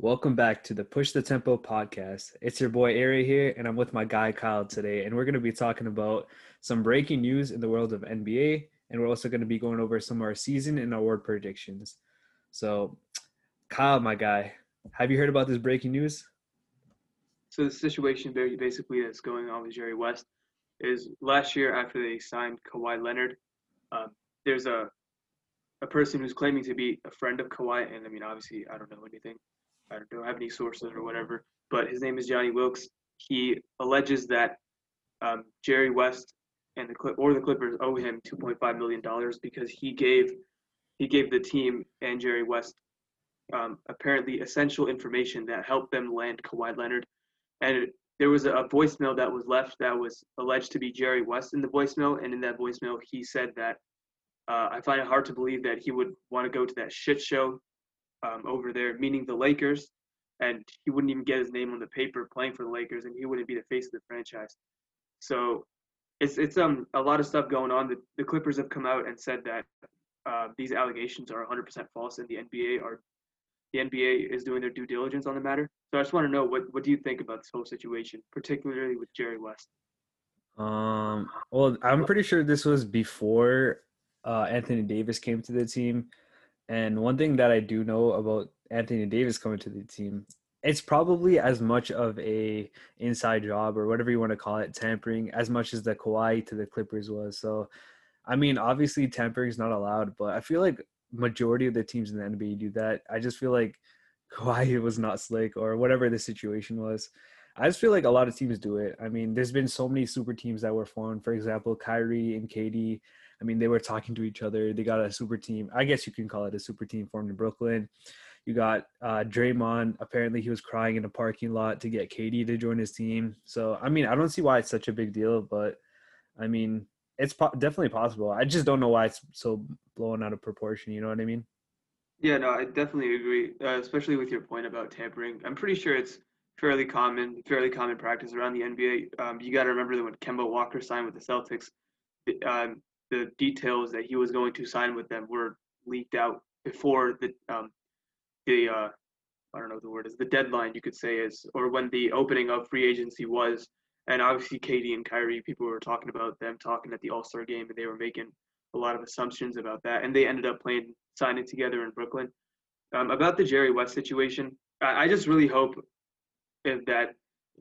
Welcome back to the Push the Tempo podcast. It's your boy Ari here, and I'm with my guy Kyle today, and we're going to be talking about some breaking news in the world of NBA, and we're also going to be going over some of our season and award predictions. So, Kyle, my guy, have you heard about this breaking news? So the situation basically that's going on with Jerry West is last year after they signed Kawhi Leonard, um, there's a a person who's claiming to be a friend of Kawhi, and I mean obviously I don't know anything I don't have any sources or whatever, but his name is Johnny Wilkes. He alleges that um, Jerry West and the Clip or the Clippers owe him 2.5 million dollars because he gave he gave the team and Jerry West um, apparently essential information that helped them land Kawhi Leonard. And there was a voicemail that was left that was alleged to be Jerry West in the voicemail, and in that voicemail he said that uh, I find it hard to believe that he would want to go to that shit show um, over there, meaning the Lakers, and he wouldn't even get his name on the paper playing for the Lakers, and he wouldn't be the face of the franchise. So it's it's um a lot of stuff going on. The, the Clippers have come out and said that uh, these allegations are 100% false, and the NBA are the NBA is doing their due diligence on the matter. So I just want to know what what do you think about this whole situation, particularly with Jerry West? Um, well, I'm pretty sure this was before uh, Anthony Davis came to the team. And one thing that I do know about Anthony Davis coming to the team, it's probably as much of a inside job or whatever you want to call it, tampering, as much as the Kawhi to the Clippers was. So, I mean, obviously tampering is not allowed, but I feel like majority of the teams in the NBA do that. I just feel like Kawhi was not slick or whatever the situation was. I just feel like a lot of teams do it. I mean, there's been so many super teams that were formed. For example, Kyrie and KD I mean, they were talking to each other. They got a super team. I guess you can call it a super team formed in Brooklyn. You got uh, Draymond. Apparently, he was crying in a parking lot to get KD to join his team. So, I mean, I don't see why it's such a big deal, but I mean, it's po- definitely possible. I just don't know why it's so blown out of proportion. You know what I mean? Yeah, no, I definitely agree, uh, especially with your point about tampering. I'm pretty sure it's fairly common, fairly common practice around the NBA. Um, you got to remember that when Kemba Walker signed with the Celtics, um, the details that he was going to sign with them were leaked out before the um, the uh, I don't know the word is the deadline you could say is or when the opening of free agency was and obviously KD and Kyrie people were talking about them talking at the All Star game and they were making a lot of assumptions about that and they ended up playing signing together in Brooklyn. Um, about the Jerry West situation, I, I just really hope that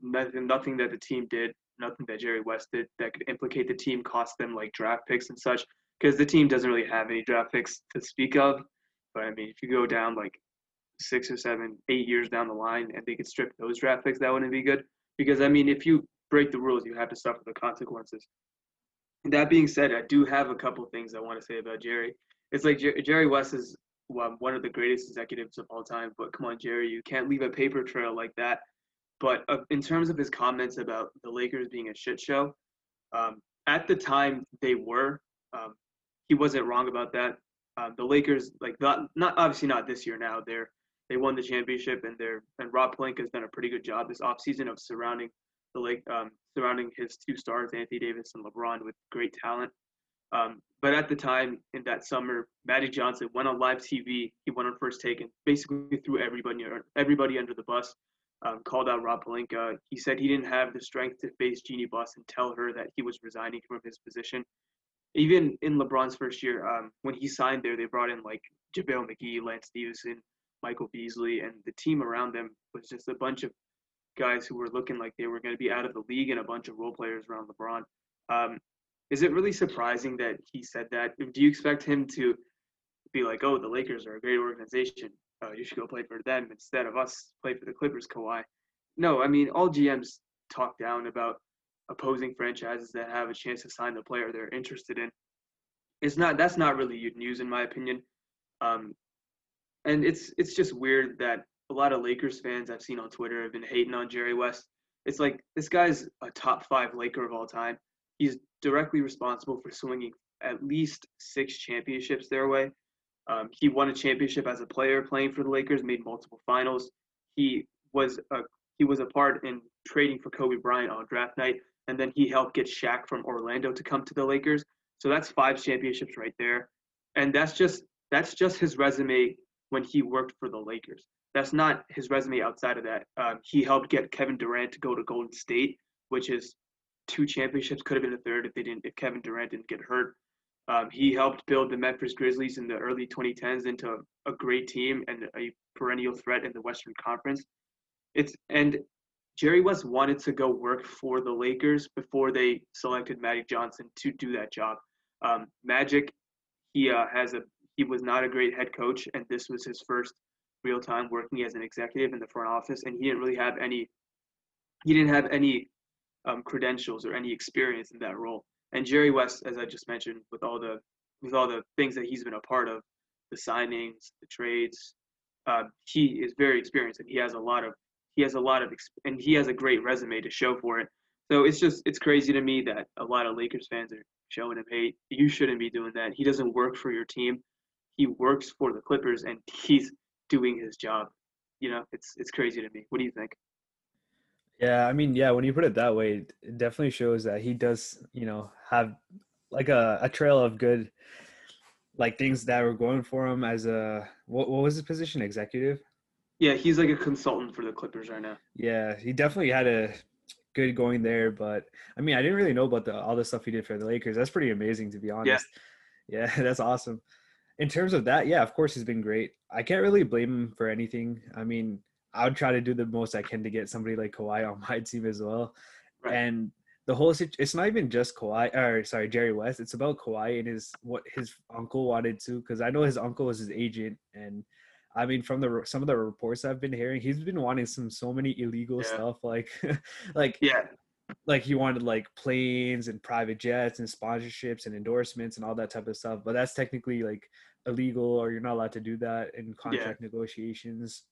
nothing, nothing that the team did nothing that Jerry West did that could implicate the team, cost them like draft picks and such. Because the team doesn't really have any draft picks to speak of. But I mean, if you go down like six or seven, eight years down the line, and they could strip those draft picks, that wouldn't be good. Because I mean, if you break the rules, you have to suffer the consequences. That being said, I do have a couple things I want to say about Jerry. It's like Jer- Jerry West is one of the greatest executives of all time. But come on, Jerry, you can't leave a paper trail like that but uh, in terms of his comments about the Lakers being a shit show, um, at the time they were. Um, he wasn't wrong about that. Um, the Lakers, like not, not obviously not this year. Now they're they won the championship and they're and Rob Pelinka has done a pretty good job this offseason of surrounding the Lake um, surrounding his two stars, Anthony Davis and LeBron, with great talent. Um, but at the time in that summer, Magic Johnson went on live TV. He went on first take and basically threw everybody everybody under the bus um, called out Rob Pelinka. He said he didn't have the strength to face Jeannie Buss and tell her that he was resigning from his position. Even in LeBron's first year, um, when he signed there, they brought in like JaVale McGee, Lance Stephenson, Michael Beasley, and the team around them was just a bunch of guys who were looking like they were going to be out of the league and a bunch of role players around LeBron. Um, is it really surprising that he said that? Do you expect him to be like, oh, the Lakers are a great organization? Uh, you should go play for them instead of us play for the Clippers, Kawhi. No, I mean all GMs talk down about opposing franchises that have a chance to sign the player they're interested in. It's not that's not really news in my opinion. Um, and it's it's just weird that a lot of Lakers fans I've seen on Twitter have been hating on Jerry West. It's like this guy's a top five Laker of all time. He's directly responsible for swinging at least six championships their way. Um, he won a championship as a player playing for the Lakers, made multiple finals. He was a he was a part in trading for Kobe Bryant on draft night, and then he helped get Shaq from Orlando to come to the Lakers. So that's five championships right there, and that's just that's just his resume when he worked for the Lakers. that's not his resume outside of that. Um, he helped get Kevin Durant to go to Golden State, which is two championships. Could have been a third if they didn't if Kevin Durant didn't get hurt. Um, he helped build the Memphis Grizzlies in the early 2010s into a great team and a perennial threat in the Western Conference. It's and Jerry West wanted to go work for the Lakers before they selected Magic Johnson to do that job. Um, Magic, he uh, has a he was not a great head coach, and this was his first real time working as an executive in the front office, and he didn't really have any he didn't have any um, credentials or any experience in that role. And Jerry West, as I just mentioned, with all the with all the things that he's been a part of, the signings, the trades, uh, he is very experienced and he has a lot of he has a lot of and he has a great resume to show for it. So it's just it's crazy to me that a lot of Lakers fans are showing him hate. You shouldn't be doing that. He doesn't work for your team. He works for the Clippers and he's doing his job. You know, it's it's crazy to me. What do you think? Yeah, I mean, yeah, when you put it that way, it definitely shows that he does, you know, have like a, a trail of good like things that were going for him as a what, what was his position executive? Yeah he's like a consultant for the clippers right now. Yeah he definitely had a good going there but i mean i didn't really know about the all the stuff he did for the lakers. That's pretty amazing to be honest. Yeah, yeah that's awesome. In terms of that yeah of course he's been great. I can't really blame him for anything. I mean i would try to do the most i can to get somebody like Kawhi on my team as well right. and the whole it's not even just Kawhi or sorry Jerry West. It's about Kawhi and his what his uncle wanted to because I know his uncle was his agent and I mean from the some of the reports I've been hearing he's been wanting some so many illegal yeah. stuff like like yeah like he wanted like planes and private jets and sponsorships and endorsements and all that type of stuff but that's technically like illegal or you're not allowed to do that in contract yeah. negotiations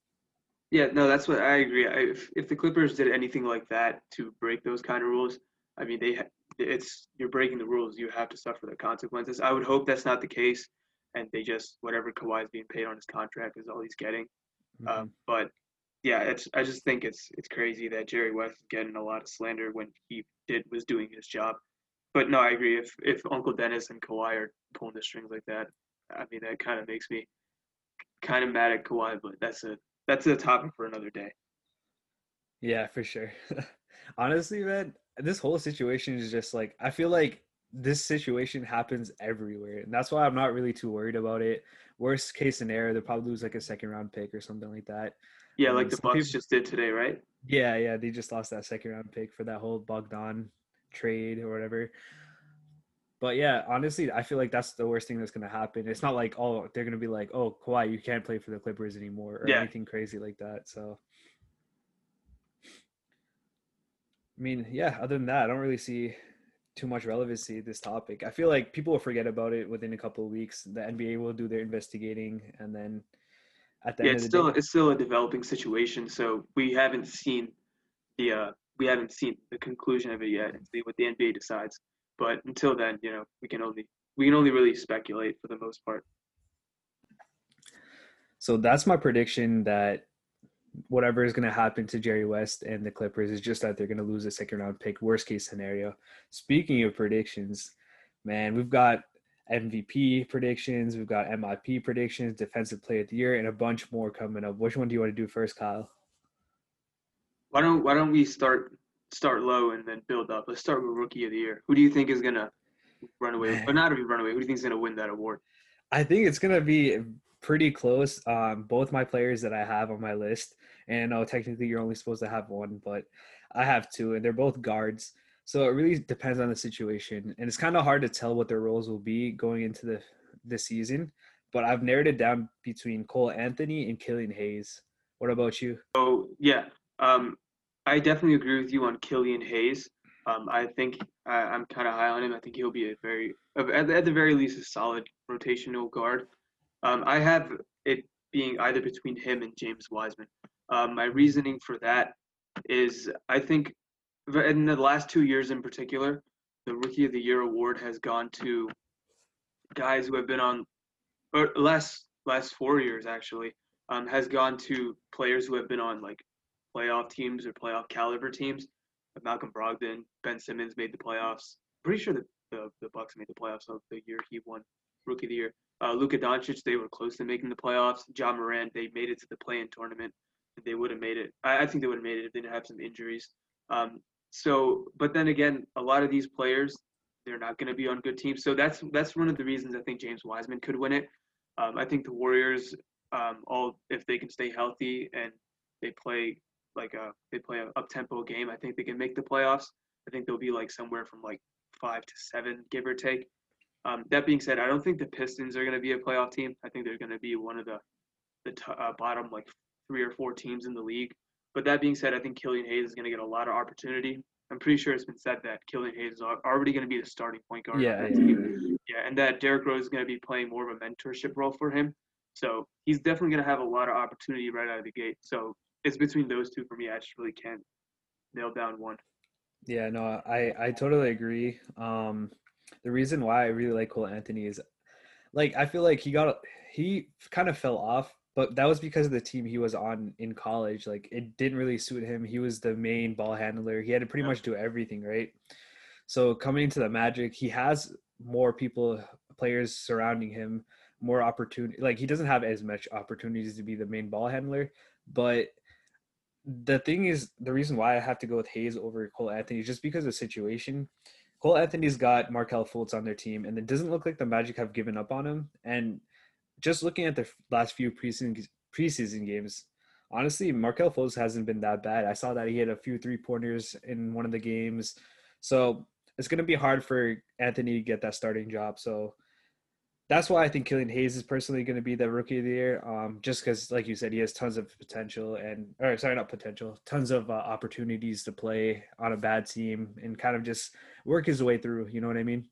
yeah no that's what i agree I, if, if the clippers did anything like that to break those kind of rules I mean, they it's you're breaking the rules. You have to suffer the consequences. I would hope that's not the case, and they just whatever Kawhi is being paid on his contract is all he's getting. Mm-hmm. Um, but yeah, it's I just think it's it's crazy that Jerry West is getting a lot of slander when he did was doing his job. But no, I agree. If if Uncle Dennis and Kawhi are pulling the strings like that, I mean that kind of makes me kind of mad at Kawhi. But that's a that's a topic for another day. Yeah, for sure. Honestly, man, this whole situation is just like I feel like this situation happens everywhere, and that's why I'm not really too worried about it. Worst case scenario, they'll probably lose like a second round pick or something like that. Yeah, um, like the Bucks people, just did today, right? Yeah, yeah, they just lost that second round pick for that whole Bogdan trade or whatever. But yeah, honestly, I feel like that's the worst thing that's gonna happen. It's not like oh they're gonna be like oh Kawhi you can't play for the Clippers anymore or yeah. anything crazy like that. So I mean, yeah, other than that, I don't really see too much relevancy this topic. I feel like people will forget about it within a couple of weeks. The NBA will do their investigating and then at the yeah, end it's still day, it's still a developing situation. So we haven't seen the uh, we haven't seen the conclusion of it yet and see what the NBA decides. But until then, you know, we can only we can only really speculate for the most part. So that's my prediction that whatever is going to happen to Jerry West and the Clippers is just that they're going to lose a second round pick, worst case scenario. Speaking of predictions, man, we've got MVP predictions, we've got MIP predictions, Defensive Player of the Year, and a bunch more coming up. Which one do you want to do first, Kyle? Why don't Why don't we start start low and then build up? Let's start with Rookie of the Year. Who do you think is going to run away, but not be run away? Who do you think is going to win that award? I think it's going to be pretty close. Um, both my players that I have on my list, and I know technically you're only supposed to have one, but I have two, and they're both guards. So it really depends on the situation, and it's kind of hard to tell what their roles will be going into the the season. But I've narrowed it down between Cole Anthony and Killian Hayes. What about you? Oh yeah, um, I definitely agree with you on Killian Hayes. Um, I think I, am kind of high on him. I think he'll be a very, at the, at the very least, a solid rotational guard. Um, I have it being either between him and James Wiseman. Um, my reasoning for that is I think in the last two years in particular, the Rookie of the Year award has gone to guys who have been on, or last last four years actually, um, has gone to players who have been on like playoff teams or playoff caliber teams. Malcolm Brogdon, Ben Simmons made the playoffs. Pretty sure that the, the Bucks made the playoffs of the year he won Rookie of the Year. Uh, Luka Doncic, they were close to making the playoffs. Ja Morant, they made it to the play-in tournament. They would have made it. I, I think they would have made it if they didn't have some injuries. Um, so, but then again, a lot of these players, they're not going to be on good teams. So that's that's one of the reasons I think James Wiseman could win it. Um, I think the Warriors, um, all if they can stay healthy and they play like a they play a up tempo game, I think they can make the playoffs. I think they'll be like somewhere from like five to seven, give or take. Um, that being said, I don't think the Pistons are going to be a playoff team. I think they're going to be one of the the t- uh, bottom like three or four teams in the league. But that being said, I think Killian Hayes is going to get a lot of opportunity. I'm pretty sure it's been said that Killian Hayes is already going to be the starting point guard. Yeah, yeah, yeah, and that Derrick Rose is going to be playing more of a mentorship role for him. So he's definitely going to have a lot of opportunity right out of the gate. So it's between those two for me. I just really can't nail down one. Yeah, no, I I totally agree. Um, the reason why I really like Cole Anthony is, like, I feel like he got he kind of fell off, but that was because of the team he was on in college. Like, it didn't really suit him. He was the main ball handler. He had to pretty yeah. much do everything, right? So coming into the Magic, he has more people, players surrounding him, more opportunity. Like he doesn't have as much opportunities to be the main ball handler, but the thing is, the reason why I have to go with Hayes over Cole Anthony is just because of the situation. Cole Anthony's got Markelle Fultz on their team, and it doesn't look like the Magic have given up on him. And just looking at the last few preseason preseason games, honestly, Markelle Fultz hasn't been that bad. I saw that he had a few three pointers in one of the games, so it's going to be hard for Anthony to get that starting job. So that's why I think Killian Hayes is personally going to be the rookie of the year. Um, just because, like you said, he has tons of potential and, or sorry, not potential, tons of uh, opportunities to play on a bad team and kind of just work his way through. You know what I mean?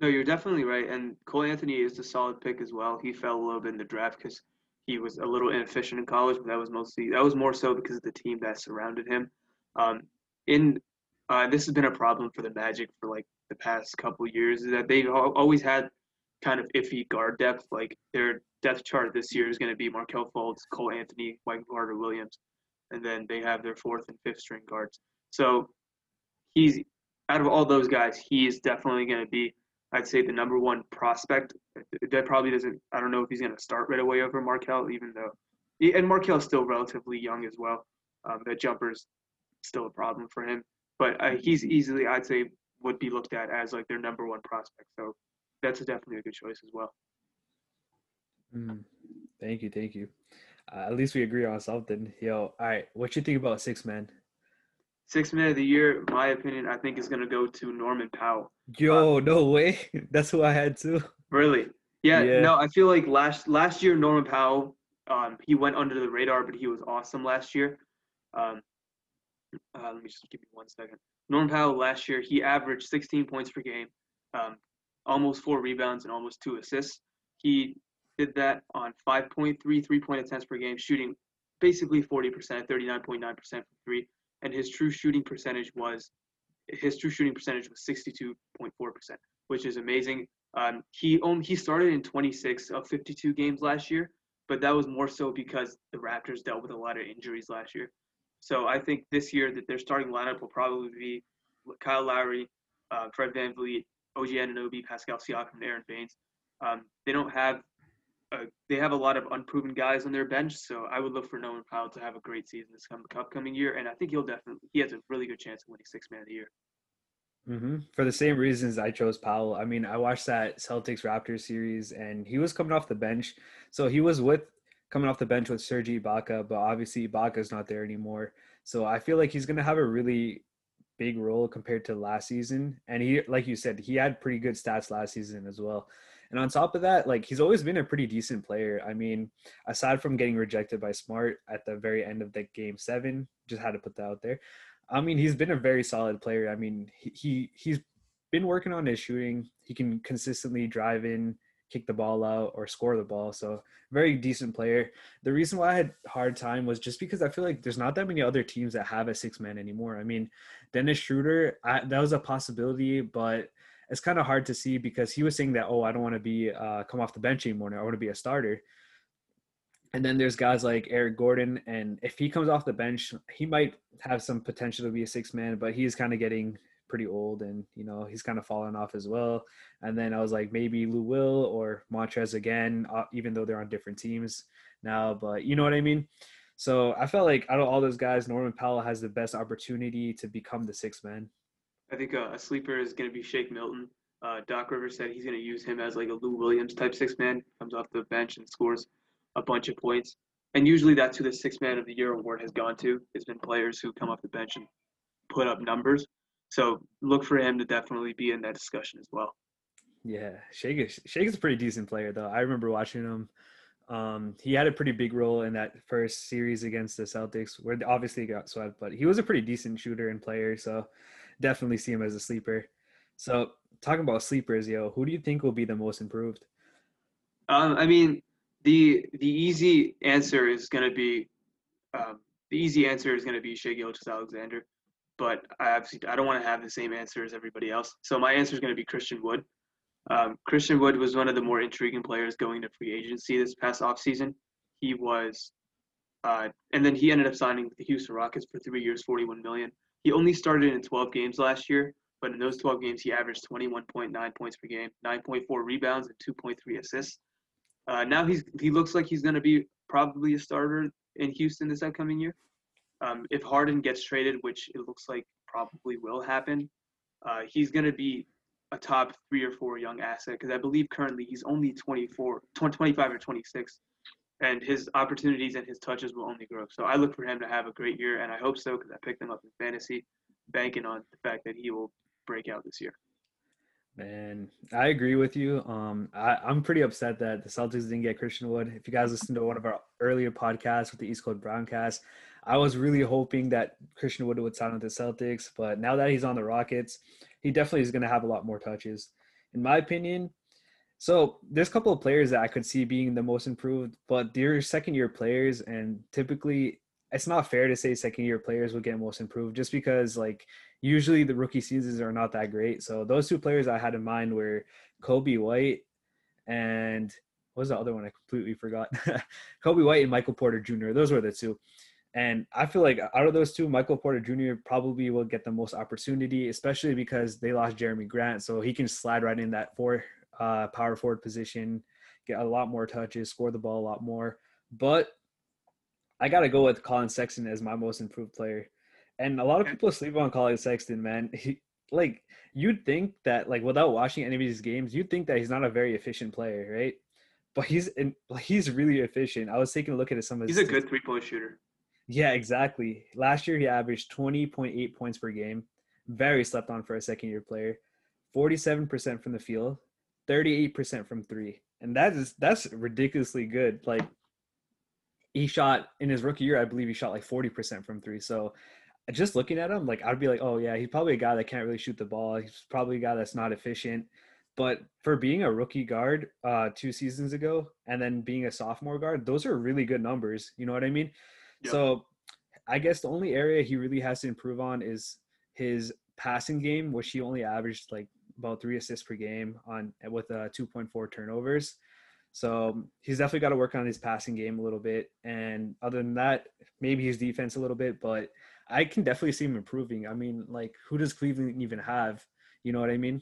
No, you're definitely right. And Cole Anthony is a solid pick as well. He fell a little bit in the draft because he was a little inefficient in college, but that was mostly that was more so because of the team that surrounded him. Um, in uh, this has been a problem for the Magic for like the past couple years is that they've always had kind of iffy guard depth. Like their depth chart this year is going to be Markelle Fultz, Cole Anthony, Mike Carter Williams, and then they have their fourth and fifth string guards. So he's out of all those guys, he's definitely going to be, I'd say, the number one prospect. That probably doesn't. I don't know if he's going to start right away over Markelle, even though, and Markelle's still relatively young as well. Um, that jumper's still a problem for him, but uh, he's easily, I'd say, would be looked at as like their number one prospect. So that's definitely a good choice as well. Mm, thank you, thank you. Uh, at least we agree on something. Yo, all right. What you think about six man? Six man of the year, my opinion, I think is gonna go to Norman Powell. Yo, uh, no way. That's who I had too. Really? Yeah, yeah, No, I feel like last last year Norman Powell, um, he went under the radar, but he was awesome last year. Um, uh, let me just give me one second. Norman Powell last year, he averaged 16 points per game, um, almost four rebounds and almost two assists. He did that on 5.3 three-point attempts per game, shooting basically 40%, 39.9% from three, and his true shooting percentage was his true shooting percentage was 62.4%, which is amazing. Um, he only, he started in 26 of 52 games last year, but that was more so because the Raptors dealt with a lot of injuries last year. So I think this year that their starting lineup will probably be Kyle Lowry, uh, Fred VanVleet, OG Anunoby, Pascal Siakam, and Aron Baynes. Um, they don't have they have a lot of unproven guys on their bench, so I would look for Norman Powell to have a great season this coming upcoming year, and I think he'll definitely he has a really good chance of winning Six Man of the Year. Mm-hmm. For the same reasons I chose Powell. I mean, I watched that Celtics Raptors series, and he was coming off the bench, so he was with coming off the bench with Serge Ibaka, but obviously Ibaka's not there anymore. So I feel like he's gonna have a really big role compared to last season. And he, like you said, he had pretty good stats last season as well. And on top of that, like he's always been a pretty decent player. I mean, aside from getting rejected by Smart at the very end of the game seven, just had to put that out there. I mean, he's been a very solid player. I mean, he, he he's been working on his shooting. He can consistently drive in, kick the ball out, or score the ball. So very decent player. The reason why I had hard time was just because I feel like there's not that many other teams that have a six man anymore. I mean, Dennis Schroeder, I, that was a possibility, but it's kind of hard to see because he was saying that, oh, I don't want to be uh, come off the bench anymore. I want to be a starter. And then there's guys like Eric Gordon, and if he comes off the bench, he might have some potential to be a six man, but he's kind of getting pretty old, and you know he's kind of fallen off as well. And then I was like, maybe Lou Will or Montrez again, uh, even though they're on different teams now. But you know what I mean. So I felt like out of all those guys, Norman Powell has the best opportunity to become the sixth man. I think uh, a sleeper is going to be Shake Milton. Uh, Doc Rivers said he's going to use him as like a Lou Williams type six man, comes off the bench and scores a bunch of points. And usually that's who the six man of the year award has gone to. It's been players who come off the bench and put up numbers. So look for him to definitely be in that discussion as well. Yeah, Shake is Shake is a pretty decent player though. I remember watching him. Um, he had a pretty big role in that first series against the Celtics, where obviously he got swept, but he was a pretty decent shooter and player. So definitely see him as a sleeper. So talking about sleepers, yo, who do you think will be the most improved? Um, I mean, the the easy answer is going to be um, the easy answer is going to be Shai Gilgeous-Alexander, but I obviously I don't want to have the same answer as everybody else. So my answer is going to be Christian Wood. Um, Christian Wood was one of the more intriguing players going to free agency this past offseason. He was, uh, and then he ended up signing with the Houston Rockets for three years, 41 million. He only started in 12 games last year, but in those 12 games, he averaged 21.9 points per game, 9.4 rebounds, and 2.3 assists. Uh, now he's he looks like he's going to be probably a starter in Houston this upcoming year. Um, if Harden gets traded, which it looks like probably will happen, uh, he's going to be a top three or four young asset because I believe currently he's only 24, 20, 25 or 26, and his opportunities and his touches will only grow. So I look for him to have a great year, and I hope so because I picked him up in fantasy, banking on the fact that he will break out this year. Man, I agree with you. Um, I, am pretty upset that the Celtics didn't get Christian Wood. If you guys listened to one of our earlier podcasts with the East Coast Browncast, I was really hoping that Christian Wood would sign with the Celtics, but now that he's on the Rockets, he definitely is going to have a lot more touches, in my opinion. So there's a couple of players that I could see being the most improved, but they're second year players, and typically it's not fair to say second year players will get most improved just because like usually the rookie seasons are not that great. So those two players I had in mind were Coby White and what was the other one? I completely forgot. Coby White and Michael Porter Jr. Those were the two. And I feel like out of those two, Michael Porter Jr. probably will get the most opportunity, especially because they lost Jerami Grant. So he can slide right in that four uh, power forward position, get a lot more touches, score the ball a lot more. But I got to go with Collin Sexton as my most improved player. And a lot of people sleep on Collin Sexton, man. He, like you'd think that like without watching any of his games, you'd think that he's not a very efficient player, right? But he's in, he's really efficient. I was taking a look at some of. His. He's a good three point shooter. Yeah, exactly. Last year he averaged twenty point eight points per game. Very slept on for a second year player. Forty seven percent from the field, thirty eight percent from three, and that is that's ridiculously good. Like he shot in his rookie year, I believe he shot like forty percent from three. So just looking at him, like I'd be like, oh yeah, he's probably a guy that can't really shoot the ball. He's probably a guy that's not efficient. But for being a rookie guard uh, two seasons ago and then being a sophomore guard, those are really good numbers. You know what I mean? Yep. So I guess the only area he really has to improve on is his passing game, which he only averaged like about three assists per game on with uh, 2.4 turnovers. So he's definitely got to work on his passing game a little bit. And other than that, maybe his defense a little bit, but I can definitely see him improving. I mean, like, who does Cleveland even have? You know what I mean?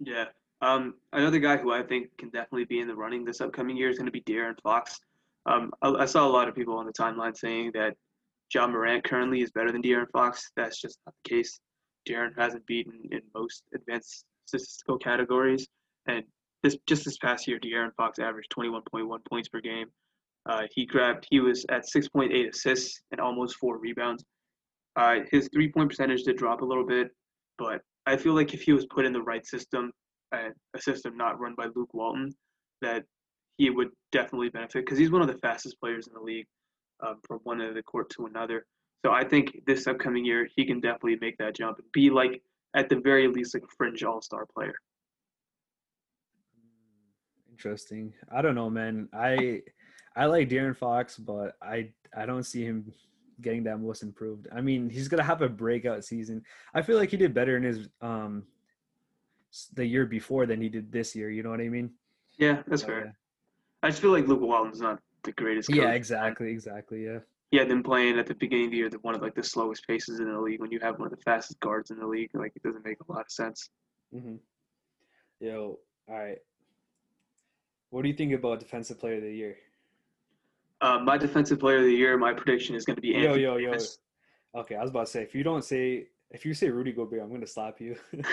Yeah. Um, another guy who I think can definitely be in the running this upcoming year is going to be De'Aaron Fox. Um, I, I, saw a lot of people on the timeline saying that Ja Morant currently is better than De'Aaron Fox. That's just not the case. De'Aaron hasn't beaten in most advanced statistical categories, and this just this past year, De'Aaron Fox averaged 21.1 points per game. Uh, he grabbed, he was at 6.8 assists and almost four rebounds. Uh, his three point percentage did drop a little bit, but I feel like if he was put in the right system, uh, a system not run by Luke Walton, that he would definitely benefit because he's one of the fastest players in the league um, from one end of the court to another. So I think this upcoming year he can definitely make that jump and be like at the very least like a fringe all star player. Interesting. I don't know, man. I I like De'Aaron Fox, but I I don't see him getting that most improved. I mean, he's gonna have a breakout season. I feel like he did better in his um the year before than he did this year. You know what I mean? Yeah, that's fair. I just feel like Luke Walton's not the greatest. Coach. Yeah, exactly, exactly. Yeah. he had them playing at the beginning of the year the one of like the slowest paces in the league. When you have one of the fastest guards in the league, like it doesn't make a lot of sense. Mm-hmm. Yo, all right. What do you think about defensive player of the year? Um, my defensive player of the year, my prediction is going to be Anthony yo, yo, yo. Davis. Okay, I was about to say if you don't say if you say Rudy Gobert, I'm gonna slap you.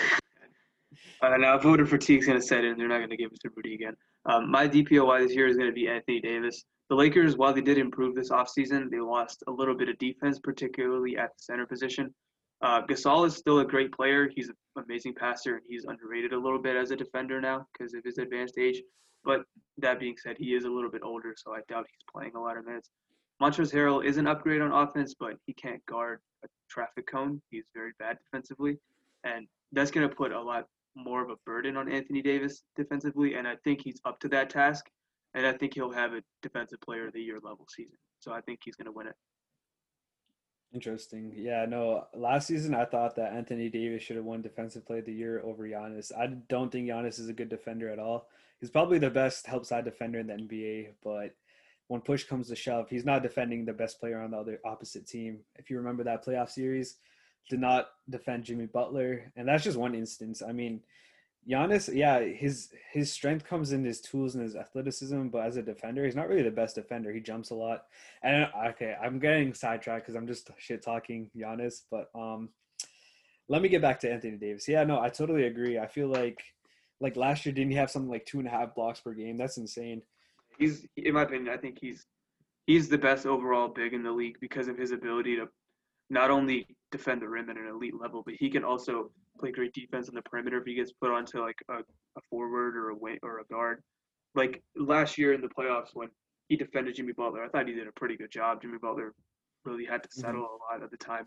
Uh, now, voter fatigue's going to set in. They're not going to give it to Rudy again. Um, my DPOY this year is going to be Anthony Davis. The Lakers, while they did improve this offseason, they lost a little bit of defense, particularly at the center position. Uh, Gasol is still a great player. He's an amazing passer, and he's underrated a little bit as a defender now because of his advanced age. But that being said, he is a little bit older, so I doubt he's playing a lot of minutes. Montrezl Harrell is an upgrade on offense, but he can't guard a traffic cone. He's very bad defensively, and that's going to put a lot more of a burden on Anthony Davis defensively, and I think he's up to that task. And I think he'll have a defensive player of the year level season. So I think he's going to win it. Interesting. Yeah, no, last season I thought that Anthony Davis should have won Defensive Player of the Year over Giannis. I don't think Giannis is a good defender at all. He's probably the best help side defender in the NBA, but when push comes to shove, he's not defending the best player on the other opposite team. If you remember that playoff series, did not defend Jimmy Butler, and that's just one instance. I mean, Giannis, yeah, his his strength comes in his tools and his athleticism, but as a defender, he's not really the best defender. He jumps a lot. And okay, I'm getting sidetracked because I'm just shit talking Giannis, but um, let me get back to Anthony Davis. Yeah, no, I totally agree. I feel like like last year, didn't he have something like two and a half blocks per game? That's insane. He's, in my opinion, I think he's he's the best overall big in the league because of his ability to not only defend the rim at an elite level, but he can also play great defense on the perimeter if he gets put onto like a, a forward or a wing or a guard. Like last year in the playoffs when he defended Jimmy Butler, I thought he did a pretty good job. Jimmy Butler really had to settle mm-hmm. a lot at the time.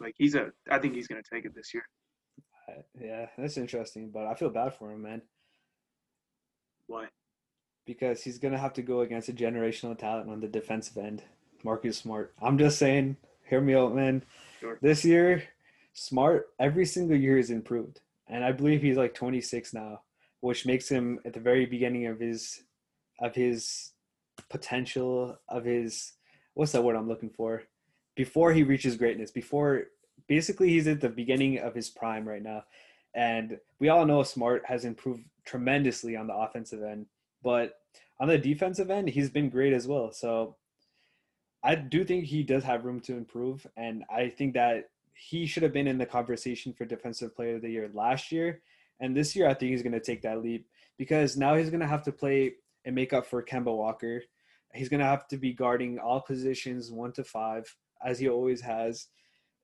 Like he's a, I think he's gonna take it this year. Uh, yeah, that's interesting, but I feel bad for him, man. Why? Because he's gonna have to go against a generational talent on the defensive end, Marcus Smart. I'm just saying, hear me out, man. Sure. This year, Smart every single year is improved, and I believe he's like 26 now, which makes him at the very beginning of his of his potential of his what's that word I'm looking for before he reaches greatness before basically he's at the beginning of his prime right now and we all know smart has improved tremendously on the offensive end but on the defensive end he's been great as well so I do think he does have room to improve, and I think that he should have been in the conversation for Defensive Player of the Year last year. And this year, I think he's going to take that leap because now he's going to have to play and make up for Kemba Walker. He's going to have to be guarding all positions one to five, as he always has.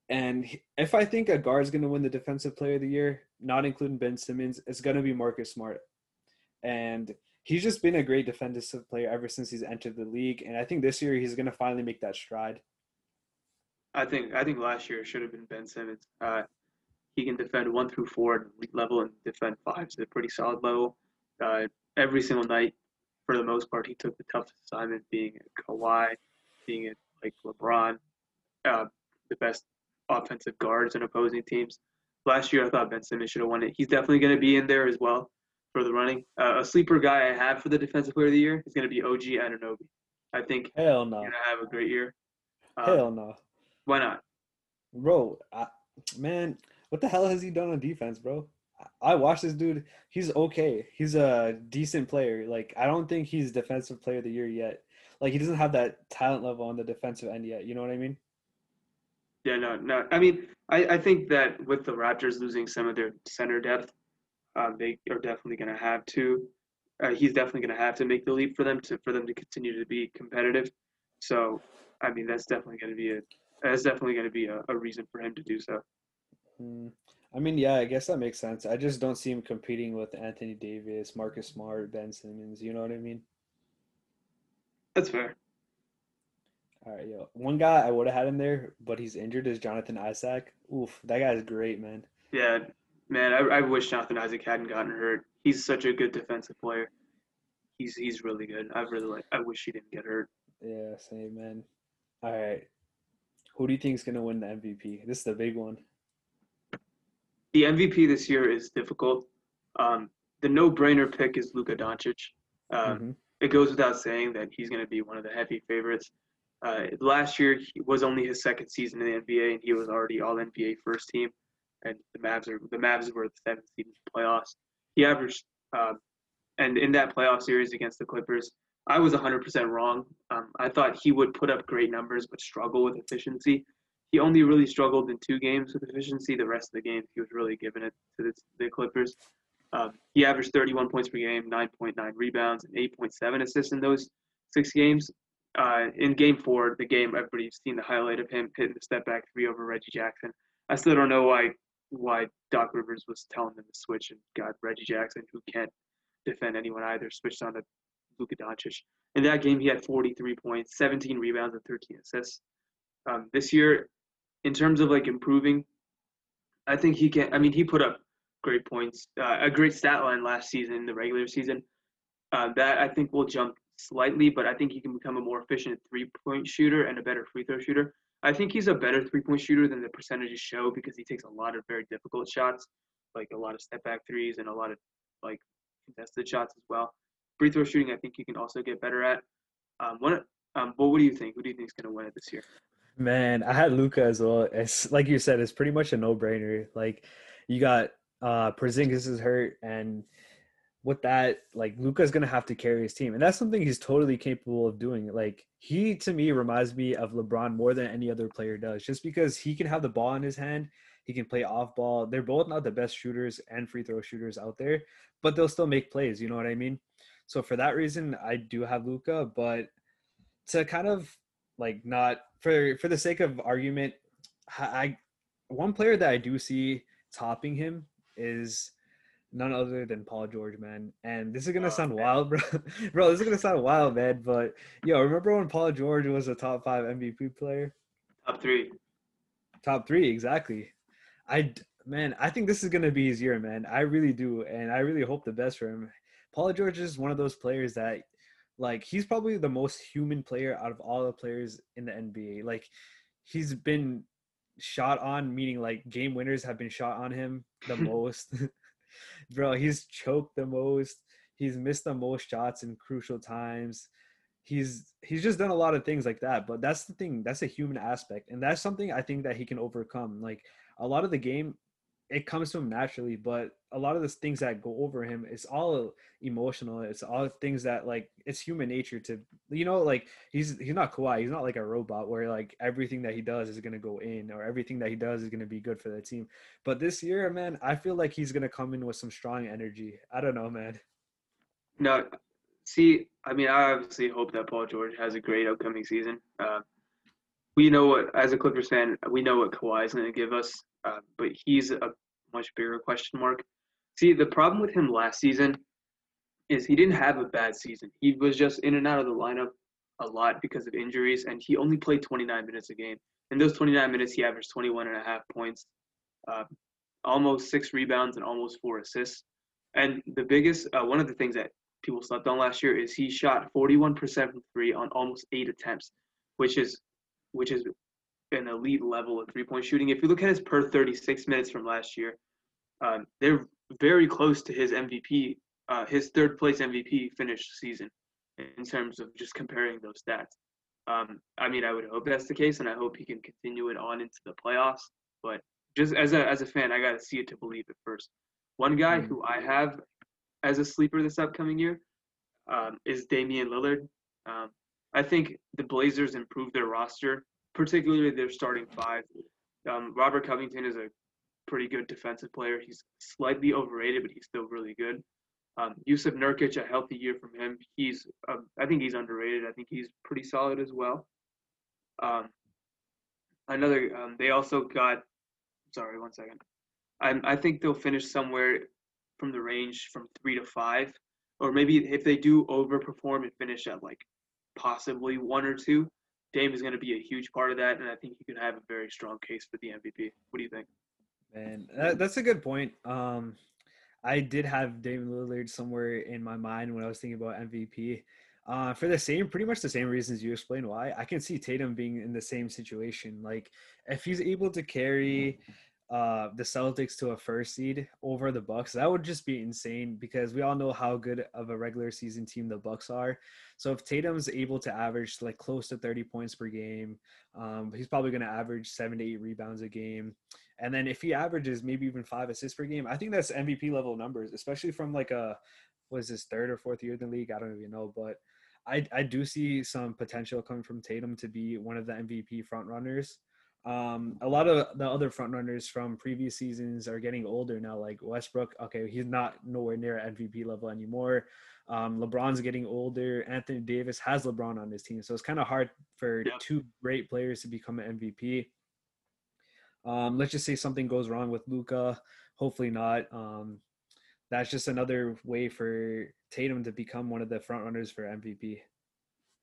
And if I think a guard is going to win the Defensive Player of the Year, not including Ben Simmons, it's going to be Marcus Smart. And he's just been a great defensive player ever since he's entered the league, and I think this year he's going to finally make that stride. I think I think last year should have been Ben Simmons. Uh, he can defend one through four at elite level and defend five to a pretty solid level. Uh, every single night, for the most part, he took the toughest assignment, being at Kawhi, being at like LeBron, uh, the best offensive guards in opposing teams. Last year, I thought Ben Simmons should have won it. He's definitely going to be in there as well for the running. Uh, a sleeper guy I have for the defensive player of the year is going to be OG Anunoby. I think hell no, he's going to have a great year. Um, hell no. Why not, bro? I, man, what the hell has he done on defense, bro? I watched this dude. He's okay. He's a decent player. Like I don't think he's defensive player of the year yet. Like he doesn't have that talent level on the defensive end yet. You know what I mean? Yeah, no, no. I mean, I, I think that with the Raptors losing some of their center depth, um, they are definitely going to have to. Uh, he's definitely going to have to make the leap for them to for them to continue to be competitive. So, I mean, that's definitely going to be a that's definitely going to be a, a, reason for him to do so. Mm. I mean, yeah, I guess that makes sense. I just don't see him competing with Anthony Davis, Marcus Smart, Ben Simmons. You know what I mean? That's fair. All right, yo. One guy I would have had in there, but he's injured is Jonathan Isaac. Oof, that guy's great, man. Yeah, Man, I, I wish Jonathan Isaac hadn't gotten hurt. He's such a good defensive player. He's he's really good. I really like. I wish he didn't get hurt. Yeah, same man. All right, who do you think is gonna win the MVP? This is the big one. The MVP this year is difficult. Um, the no-brainer pick is Luka Doncic. Um, mm-hmm. It goes without saying that he's going to be one of the heavy favorites. Uh, last year he was only his second season in the NBA, and he was already All NBA first team. And the Mavs are the Mavs were the seventh seed in the playoffs. He averaged, um, and in that playoff series against the Clippers, I was 100% wrong. Um, I thought he would put up great numbers but struggle with efficiency. He only really struggled in two games with efficiency. The rest of the games, he was really giving it to the, the Clippers. Um, he averaged 31 points per game, 9.9 rebounds, and 8.7 assists in those six games. Uh, in game four, the game everybody's seen the highlight of him hitting the step back three over Reggie Jackson. I still don't know why why Doc Rivers was telling them to switch and got Reggie Jackson, who can't defend anyone either, switched on to Luka Doncic. In that game, he had 43 points, 17 rebounds, and 13 assists. Um, this year, in terms of like improving, I think he can. I mean, he put up great points, uh, a great stat line last season in the regular season. Uh, that I think will jump slightly, but I think he can become a more efficient three-point shooter and a better free throw shooter. I think he's a better three-point shooter than the percentages show because he takes a lot of very difficult shots, like a lot of step-back threes and a lot of like contested shots as well. Free throw shooting, I think he can also get better at. Um, one, um, but what do you think? Who do you think is going to win it this year? Man, I had Luka as well. It's like you said, it's pretty much a no-brainer. Like you got uh Porzingis is hurt, and with that, like Luka's gonna have to carry his team, and that's something he's totally capable of doing. Like he, to me, reminds me of LeBron more than any other player does, just because he can have the ball in his hand, he can play off ball. They're both not the best shooters and free throw shooters out there, but they'll still make plays. You know what I mean? So for that reason, I do have Luka, but to kind of like not for for the sake of argument, I one player that I do see topping him is none other than Paul George, man. And this is gonna oh, sound man. wild, bro. bro, this is gonna sound wild, man. But yo, remember when Paul George was a top five MVP player? Top three. Top three, exactly. I man, I think this is gonna be his year, man. I really do, and I really hope the best for him. Paul George is one of those players that like he's probably the most human player out of all the players in the NBA. Like he's been shot on, meaning like game winners have been shot on him the most. Bro, he's choked the most. He's missed the most shots in crucial times. He's he's just done a lot of things like that. But that's the thing. That's a human aspect, and that's something I think that he can overcome. Like a lot of the game it comes to him naturally but a lot of the things that go over him it's all emotional. It's all things that like it's human nature to you know like he's he's not Kawhi. He's not like a robot where like everything that he does is going to go in or everything that he does is going to be good for the team. But this year man I feel like he's going to come in with some strong energy. I don't know man. No see I mean I obviously hope that Paul George has a great upcoming season. Uh, we know what as a Clippers fan we know what Kawhi is going to give us uh, but he's a much bigger question mark. See, the problem with him last season is he didn't have a bad season. He was just in and out of the lineup a lot because of injuries, and he only played 29 minutes a game. In those 29 minutes, he averaged 21 and a half points, uh, almost six rebounds, and almost four assists. And the biggest, uh, one of the things that people slept on last year is he shot 41% from three on almost eight attempts, which is, which is an elite level of three point shooting. If you look at his per 36 minutes from last year, um, they're very close to his MVP, uh, his third place MVP finished season in terms of just comparing those stats. Um, I mean, I would hope that's the case, and I hope he can continue it on into the playoffs. But just as a as a fan, I got to see it to believe it first. One guy mm-hmm. who I have as a sleeper this upcoming year um, is Damian Lillard. Um, I think the Blazers improved their roster particularly their starting five. Um, Robert Covington is a pretty good defensive player. He's slightly overrated, but he's still really good. Um, Jusuf Nurkic, a healthy year from him. He's, um, I think he's underrated. I think he's pretty solid as well. Um, another, um, they also got, sorry, one second. I, I think they'll finish somewhere from the range from three to five, or maybe if they do overperform and finish at like possibly one or two, Dame is going to be a huge part of that, and I think he can have a very strong case for the MVP. What do you think? Man, that, that's a good point. Um, I did have Dame Lillard somewhere in my mind when I was thinking about MVP. Uh, for the same, pretty much the same reasons you explained why. I can see Tatum being in the same situation. Like, if he's able to carry uh, the Celtics to a first seed over the Bucks. That would just be insane because we all know how good of a regular season team the Bucks are. So if Tatum's able to average like close to 30 points per game, um, he's probably going to average seven to eight rebounds a game. And then if he averages maybe even five assists per game, I think that's MVP level numbers, especially from like a was this third or fourth year in the league? I don't even know, but I I do see some potential coming from Tatum to be one of the MVP front runners. Um, a lot of the other front runners from previous seasons are getting older now, like Westbrook. Okay, he's not nowhere near MVP level anymore. Um, LeBron's getting older. Anthony Davis has LeBron on his team, so it's kind of hard for yep. two great players to become an MVP. Um, let's just say something goes wrong with Luka. Hopefully not. Um, that's just another way for Tatum to become one of the front runners for MVP.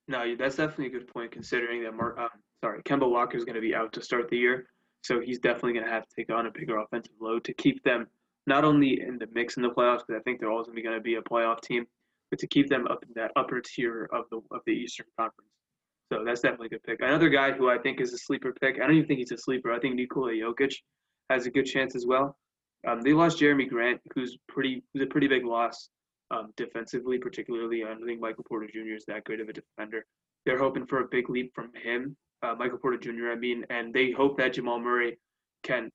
No, that's definitely a good point considering that Mark, um, sorry, Kemba Walker is going to be out to start the year, so he's definitely going to have to take on a bigger offensive load to keep them not only in the mix in the playoffs, because I think they're always going to be going to be a playoff team, but to keep them up in that upper tier of the of the Eastern Conference. So that's definitely a good pick. Another guy who I think is a sleeper pick. I don't even think he's a sleeper. I think Nikola Jokic has a good chance as well. Um, they lost Jerami Grant, who's pretty who's a pretty big loss um, defensively, particularly. I don't think Michael Porter Jr. is that great of a defender. They're hoping for a big leap from him, uh, Michael Porter Jr. I mean, and they hope that Jamal Murray can.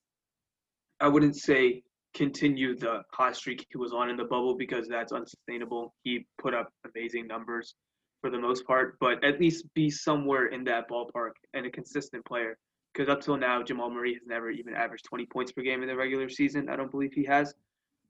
I wouldn't say continue the hot streak he was on in the bubble because that's unsustainable. He put up amazing numbers for the most part, but at least be somewhere in that ballpark and a consistent player because up till now Jamal Murray has never even averaged 20 points per game in the regular season. I don't believe he has.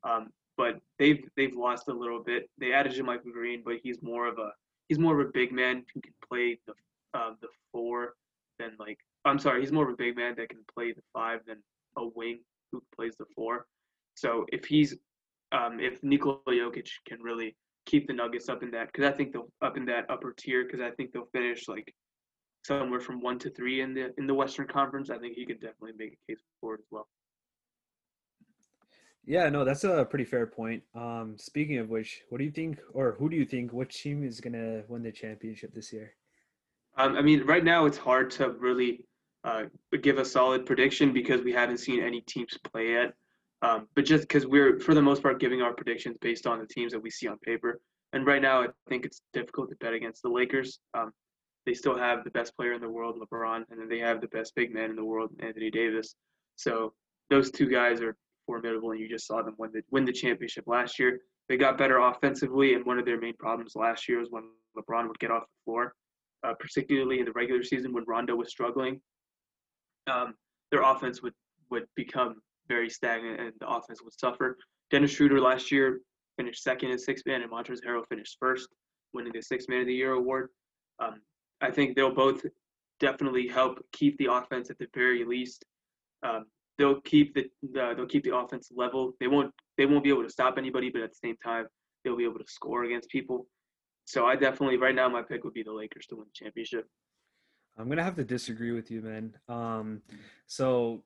Um, but they've they've lost a little bit. They added JaMychal Green, but he's more of a he's more of a big man who can play the uh, the four than like I'm sorry, he's more of a big man that can play the five than a wing who plays the four. So if he's um, if Nikola Jokic can really keep the Nuggets up in that, because I think they'll up in that upper tier, because I think they'll finish like somewhere from one to three in the in the Western Conference. I think he could definitely make a case for it as well. Yeah, no, that's a pretty fair point. Um, speaking of which, what do you think, or who do you think, which team is gonna win the championship this year? Um, I mean, right now it's hard to really uh, give a solid prediction because we haven't seen any teams play yet. Um, but just because we're, for the most part, giving our predictions based on the teams that we see on paper. And right now, I think it's difficult to bet against the Lakers. Um, they still have the best player in the world, LeBron, and then they have the best big man in the world, Anthony Davis. So those two guys are formidable, and you just saw them win the win the championship last year. They got better offensively, and one of their main problems last year was when LeBron would get off the floor, uh, particularly in the regular season when Rondo was struggling. Um, their offense would would become very stagnant, and the offense would suffer. Dennis Schroeder last year finished second in six man, and Montrezl Harrell finished first, winning the Six Man of the Year award. Um, I think they'll both definitely help keep the offense at the very least. Um, they'll keep the, the they'll keep the offense level. They won't they won't be able to stop anybody, but at the same time they'll be able to score against people. So I definitely right now my pick would be the Lakers to win the championship. I'm gonna have to disagree with you, man. Um, so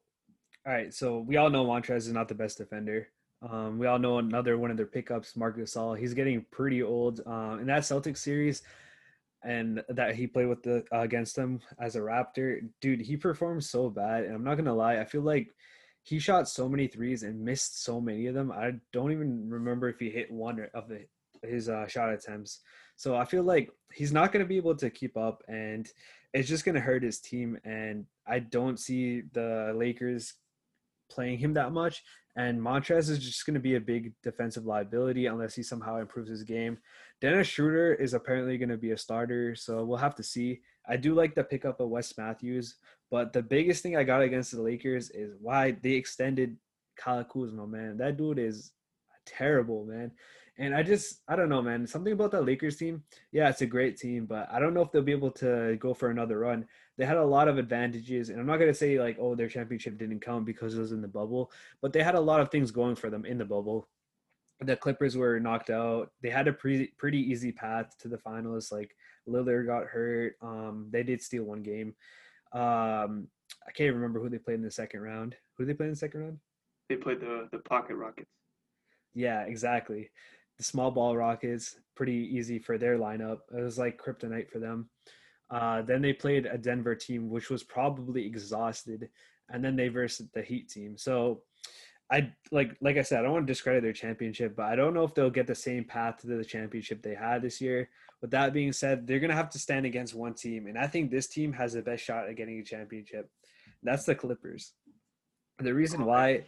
all right, so we all know Montrez is not the best defender. Um, we all know another one of their pickups, Marc Gasol. He's getting pretty old. Um, in that Celtics series, and that he played with the uh, against them as a Raptor, dude, he performed so bad. And I'm not gonna lie, I feel like he shot so many threes and missed so many of them. I don't even remember if he hit one of the, his uh, shot attempts. So I feel like he's not gonna be able to keep up, and it's just gonna hurt his team. And I don't see the Lakers playing him that much. And Montrez is just going to be a big defensive liability unless he somehow improves his game. Dennis Schroeder is apparently going to be a starter, so we'll have to see. I do like the pickup of Wes Matthews, but the biggest thing I got against the Lakers is why they extended Kyle Kuzma, man. That dude is terrible, man. And I just, I don't know, man. Something about that Lakers team. Yeah, it's a great team, but I don't know if they'll be able to go for another run. They had a lot of advantages, and I'm not gonna say like, oh, their championship didn't count because it was in the bubble, but they had a lot of things going for them in the bubble the Clippers were knocked out. They had a pretty pretty easy path to the finals. Like Lillard got hurt. Um, they did steal one game. Um, I can't remember who they played in the second round. Who did they play in the second round? They played the the Pocket Rockets. Yeah, exactly. The small ball Rockets, pretty easy for their lineup. It was like kryptonite for them. Uh, then they played a Denver team which was probably exhausted and then they versed the Heat team. So I like like I said, I don't want to discredit their championship, but I don't know if they'll get the same path to the championship they had this year. With that being said, they're gonna have to stand against one team, and I think this team has the best shot at getting a championship. That's the Clippers. The reason why,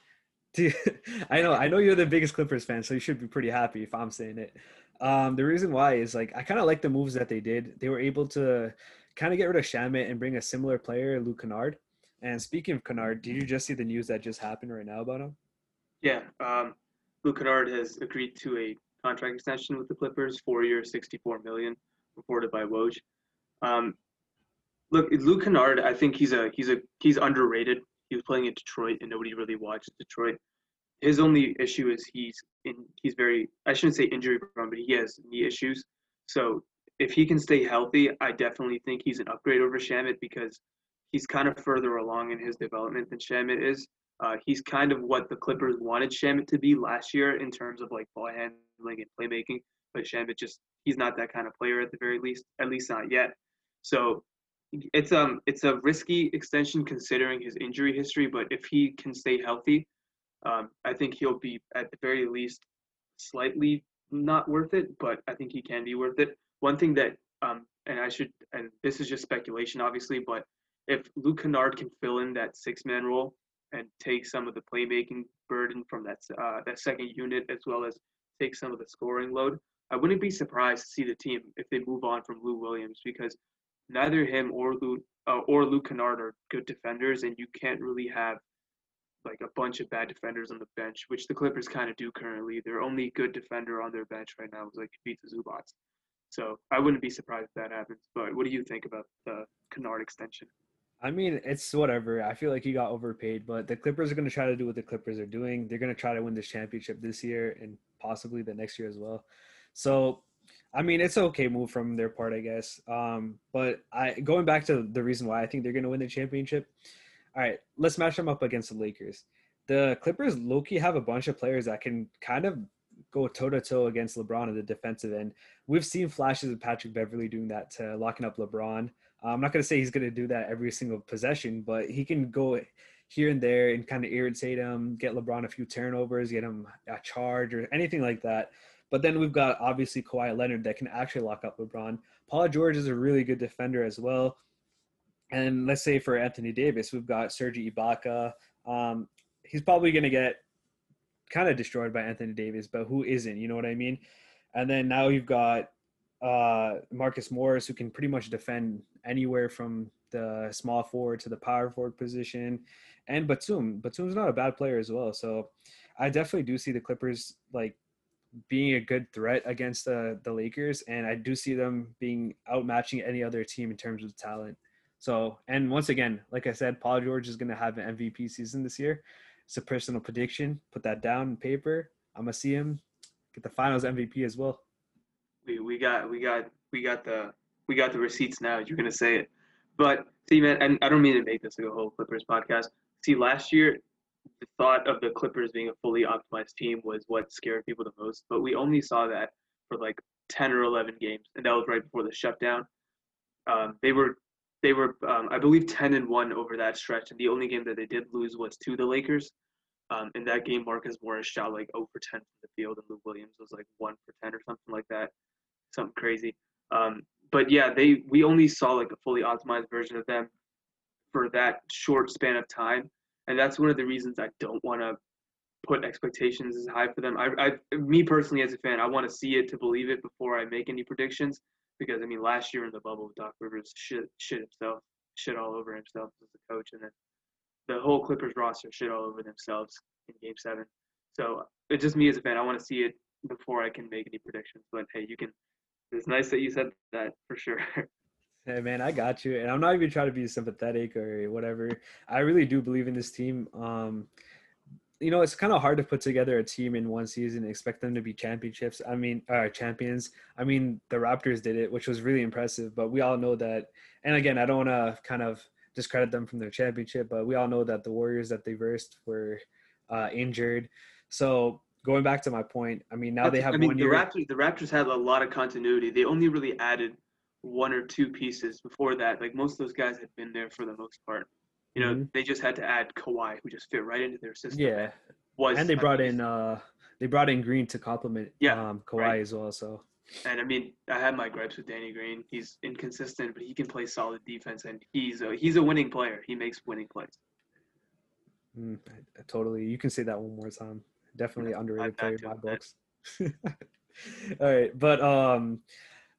dude, I know I know you're the biggest Clippers fan, so you should be pretty happy if I'm saying it. Um, the reason why is like I kind of like the moves that they did. They were able to kind of get rid of Shamet and bring a similar player, Luke Kennard. And speaking of Kennard, did you just see the news that just happened right now about him? Yeah, um, Luke Kennard has agreed to a contract extension with the Clippers, four years, sixty-four million, reported by Woj. Um, look, Luke Kennard, I think he's a he's a he's underrated. He was playing in Detroit, and nobody really watches Detroit. His only issue is he's in he's very I shouldn't say injury prone, but he has knee issues. So if he can stay healthy, I definitely think he's an upgrade over Shamet because he's kind of further along in his development than Shamet is. Uh, he's kind of what the Clippers wanted Shamet to be last year in terms of like ball handling and playmaking, but Shamet just he's not that kind of player at the very least, at least not yet. So it's um it's a risky extension considering his injury history, but if he can stay healthy, um, I think he'll be at the very least slightly not worth it, but I think he can be worth it. One thing that um and I should and this is just speculation obviously, but if Luke Kennard can fill in that six man role and take some of the playmaking burden from that uh, that second unit as well as take some of the scoring load, I wouldn't be surprised to see the team if they move on from Lou Williams because neither him or Lou uh, or Luke Kennard are good defenders, and you can't really have like a bunch of bad defenders on the bench, which the Clippers kind of do currently. Their only good defender on their bench right now is like Ivica Zubac. So I wouldn't be surprised if that happens. But what do you think about the Kennard extension? I mean, it's whatever. I feel like he got overpaid, but the Clippers are going to try to do what the Clippers are doing. They're going to try to win this championship this year and possibly the next year as well. So, I mean, it's okay move from their part, I guess. Um, but I going back to the reason why I think they're going to win the championship. All right, let's match them up against the Lakers. The Clippers, Loki, have a bunch of players that can kind of go toe to toe against LeBron at the defensive end. We've seen flashes of Patrick Beverley doing that to locking up LeBron. I'm not going to say he's going to do that every single possession, but he can go here and there and kind of irritate him, get LeBron a few turnovers, get him a charge or anything like that. But then we've got obviously Kawhi Leonard that can actually lock up LeBron. Paul George is a really good defender as well. And let's say for Anthony Davis, we've got Serge Ibaka. Um, he's probably going to get kind of destroyed by Anthony Davis, but who isn't? You know what I mean? And then now you've got uh, Marcus Morris, who can pretty much defend anywhere from the small forward to the power forward position, and Batum. Batum's not a bad player as well. So I definitely do see the Clippers like being a good threat against the the Lakers, and I do see them being outmatching any other team in terms of talent. So, and once again, like I said, Paul George is going to have an MVP season this year. It's a personal prediction. Put that down in paper. I'm gonna see him get the Finals MVP as well we, we got we got we got the we got the receipts now. You're gonna say it, but see, man, and I don't mean to make this like a whole Clippers podcast. See, last year, the thought of the Clippers being a fully optimized team was what scared people the most. But we only saw that for like 10 or 11 games, and that was right before the shutdown. Um, they were they were um, I believe 10 and one over that stretch, and the only game that they did lose was to the Lakers. Um, in that game, Marcus Morris shot like 0 for 10 from the field, and Lou Williams was like 1 for 10 or something like that something crazy. Um, but yeah, they we only saw like a fully optimized version of them for that short span of time, and that's one of the reasons I don't want to put expectations as high for them. I, I, me personally as a fan, I want to see it to believe it before I make any predictions. Because I mean, last year in the bubble, Doc Rivers shit shit himself, shit all over himself as a coach, and then the whole Clippers roster shit all over themselves in Game Seven. So it's just me as a fan. I want to see it before I can make any predictions. But hey, you can it's nice that you said that for sure. Hey man, I got you, and I'm not even trying to be sympathetic or whatever. I really do believe in this team. Um, you know, it's kind of hard to put together a team in one season and expect them to be championships. I mean, uh, champions. I mean, the Raptors did it, which was really impressive. But we all know that. And again, I don't want to kind of discredit them from their championship, but we all know that the Warriors that they versed were uh, injured. So going back to my point, I mean now That's, they have I mean, one the year. Raptors, the Raptors had a lot of continuity. They only really added one or two pieces before that. Like most of those guys had been there for the most part. You know, Mm-hmm. they just had to add Kawhi, who just fit right into their system. Yeah, was and they I brought in uh they brought in Green to complement Yeah, um Kawhi right. as well. So And I mean, I have my gripes with Danny Green. He's inconsistent, but he can play solid defense, and he's a he's a winning player. He makes winning plays. mm, totally, you can say that one more time. Definitely underrated player in my books. All right, but um,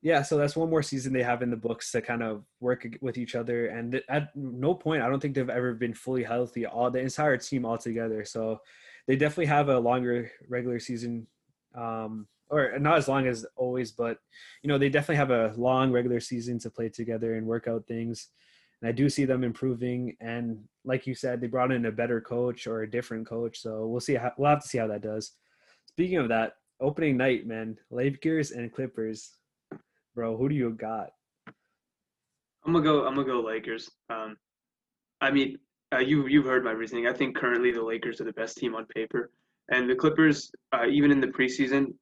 yeah. So that's one more season they have in the books to kind of work with each other. And at no point, I don't think they've ever been fully healthy. All the entire team all together. So they definitely have a longer regular season, um, or not as long as always, but you know they definitely have a long regular season to play together and work out things. And I do see them improving. And like you said, they brought in a better coach or a different coach. So we'll see. How, we'll have to see how that does. Speaking of that, opening night, man, Lakers and Clippers, bro. Who do you got? I'm gonna go. I'm gonna go Lakers. Um, I mean, uh, you you've heard my reasoning. I think currently the Lakers are the best team on paper, and the Clippers, uh, even in the preseason,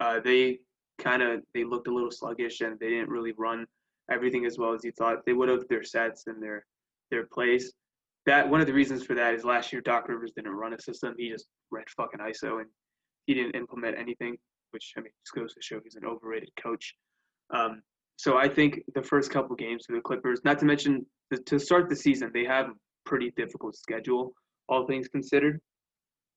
uh, they kind of they looked a little sluggish and they didn't really run everything as well as you thought they would have. Their sets and their their plays. That one of the reasons for that is last year Doc Rivers didn't run a system. He just ran fucking ISO and he didn't implement anything, which I mean just goes to show he's an overrated coach. Um, so I think the first couple games for the Clippers, not to mention the, to start the season, they have a pretty difficult schedule, all things considered.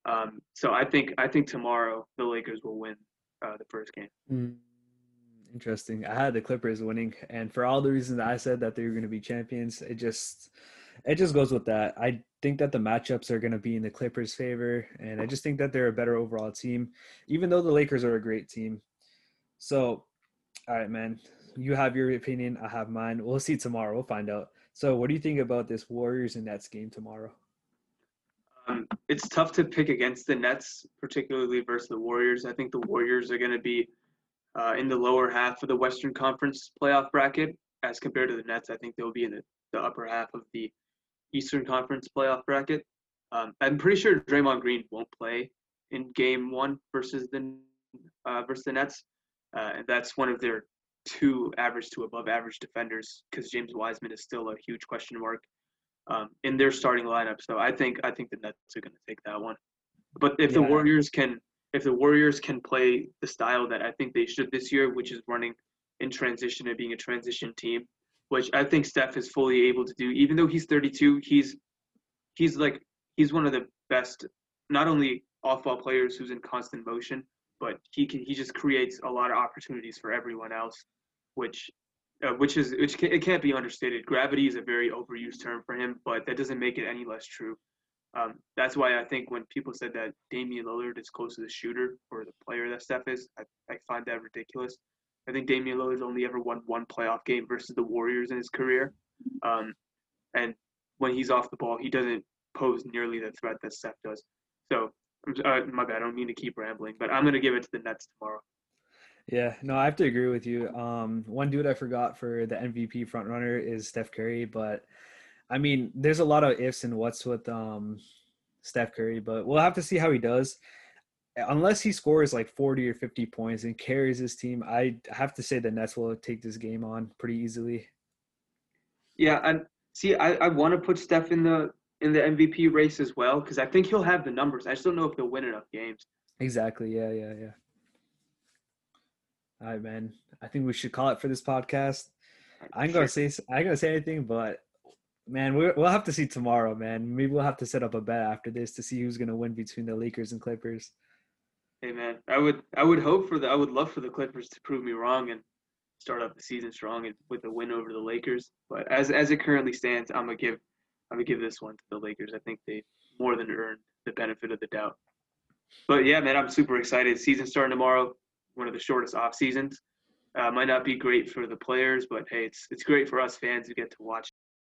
Um, so I think I think tomorrow the Lakers will win uh, the first game. Mm, interesting. I had the Clippers winning, and for all the reasons I said that they were going to be champions, it just it just goes with that. I think that the matchups are going to be in the Clippers' favor, and I just think that they're a better overall team, even though the Lakers are a great team. So, all right, man, you have your opinion, I have mine. We'll see tomorrow. We'll find out. So, what do you think about this Warriors and Nets game tomorrow? Um, it's tough to pick against the Nets, particularly versus the Warriors. I think the Warriors are going to be uh, in the lower half of the Western Conference playoff bracket as compared to the Nets. I think they'll be in the, the upper half of the Eastern Conference playoff bracket. Um, I'm pretty sure Draymond Green won't play in Game One versus the uh, versus the Nets, uh, and that's one of their two average to above average defenders because James Wiseman is still a huge question mark um, in their starting lineup. So I think I think the Nets are going to take that one. But if the Warriors can if the Warriors can play the style that I think they should this year, which is running in transition and being a transition team, which I think Steph is fully able to do. Even though he's 32, he's he's like he's one of the best, not only off-ball players who's in constant motion, but he can he just creates a lot of opportunities for everyone else, which uh, which is which can, it can't be understated. Gravity is a very overused term for him, but that doesn't make it any less true. Um, that's why I think when people said that Damian Lillard is close to the shooter or the player that Steph is, I, I find that ridiculous. I think Damian Lillard's only ever won one playoff game versus the Warriors in his career, um, and when he's off the ball, he doesn't pose nearly the threat that Steph does. So, uh, my bad. I don't mean to keep rambling, but I'm gonna give it to the Nets tomorrow. Yeah, no, I have to agree with you. Um, one dude I forgot for the MVP frontrunner is Steph Curry, but I mean, there's a lot of ifs and whats with um, Steph Curry, but we'll have to see how he does. Unless he scores like 40 or 50 points and carries his team, I have to say the Nets will take this game on pretty easily. Yeah, and see, I, I want to put Steph in the in the MVP race as well because I think he'll have the numbers. I just don't know if he'll win enough games. Exactly. Yeah, yeah, yeah. All right, man. I think we should call it for this podcast. I ain't gonna say I ain't gonna say anything, but man, we we'll have to see tomorrow, man. Maybe we'll have to set up a bet after this to see who's gonna win between the Lakers and Clippers. Hey man, I would I would hope for the I would love for the Clippers to prove me wrong and start off the season strong and with a win over the Lakers. But as as it currently stands, I'm gonna give I'm gonna give this one to the Lakers. I think they more than earned the benefit of the doubt. But yeah, man, I'm super excited. Season starting tomorrow. One of the shortest off seasons. Uh, might not be great for the players, but hey, it's it's great for us fans who get to watch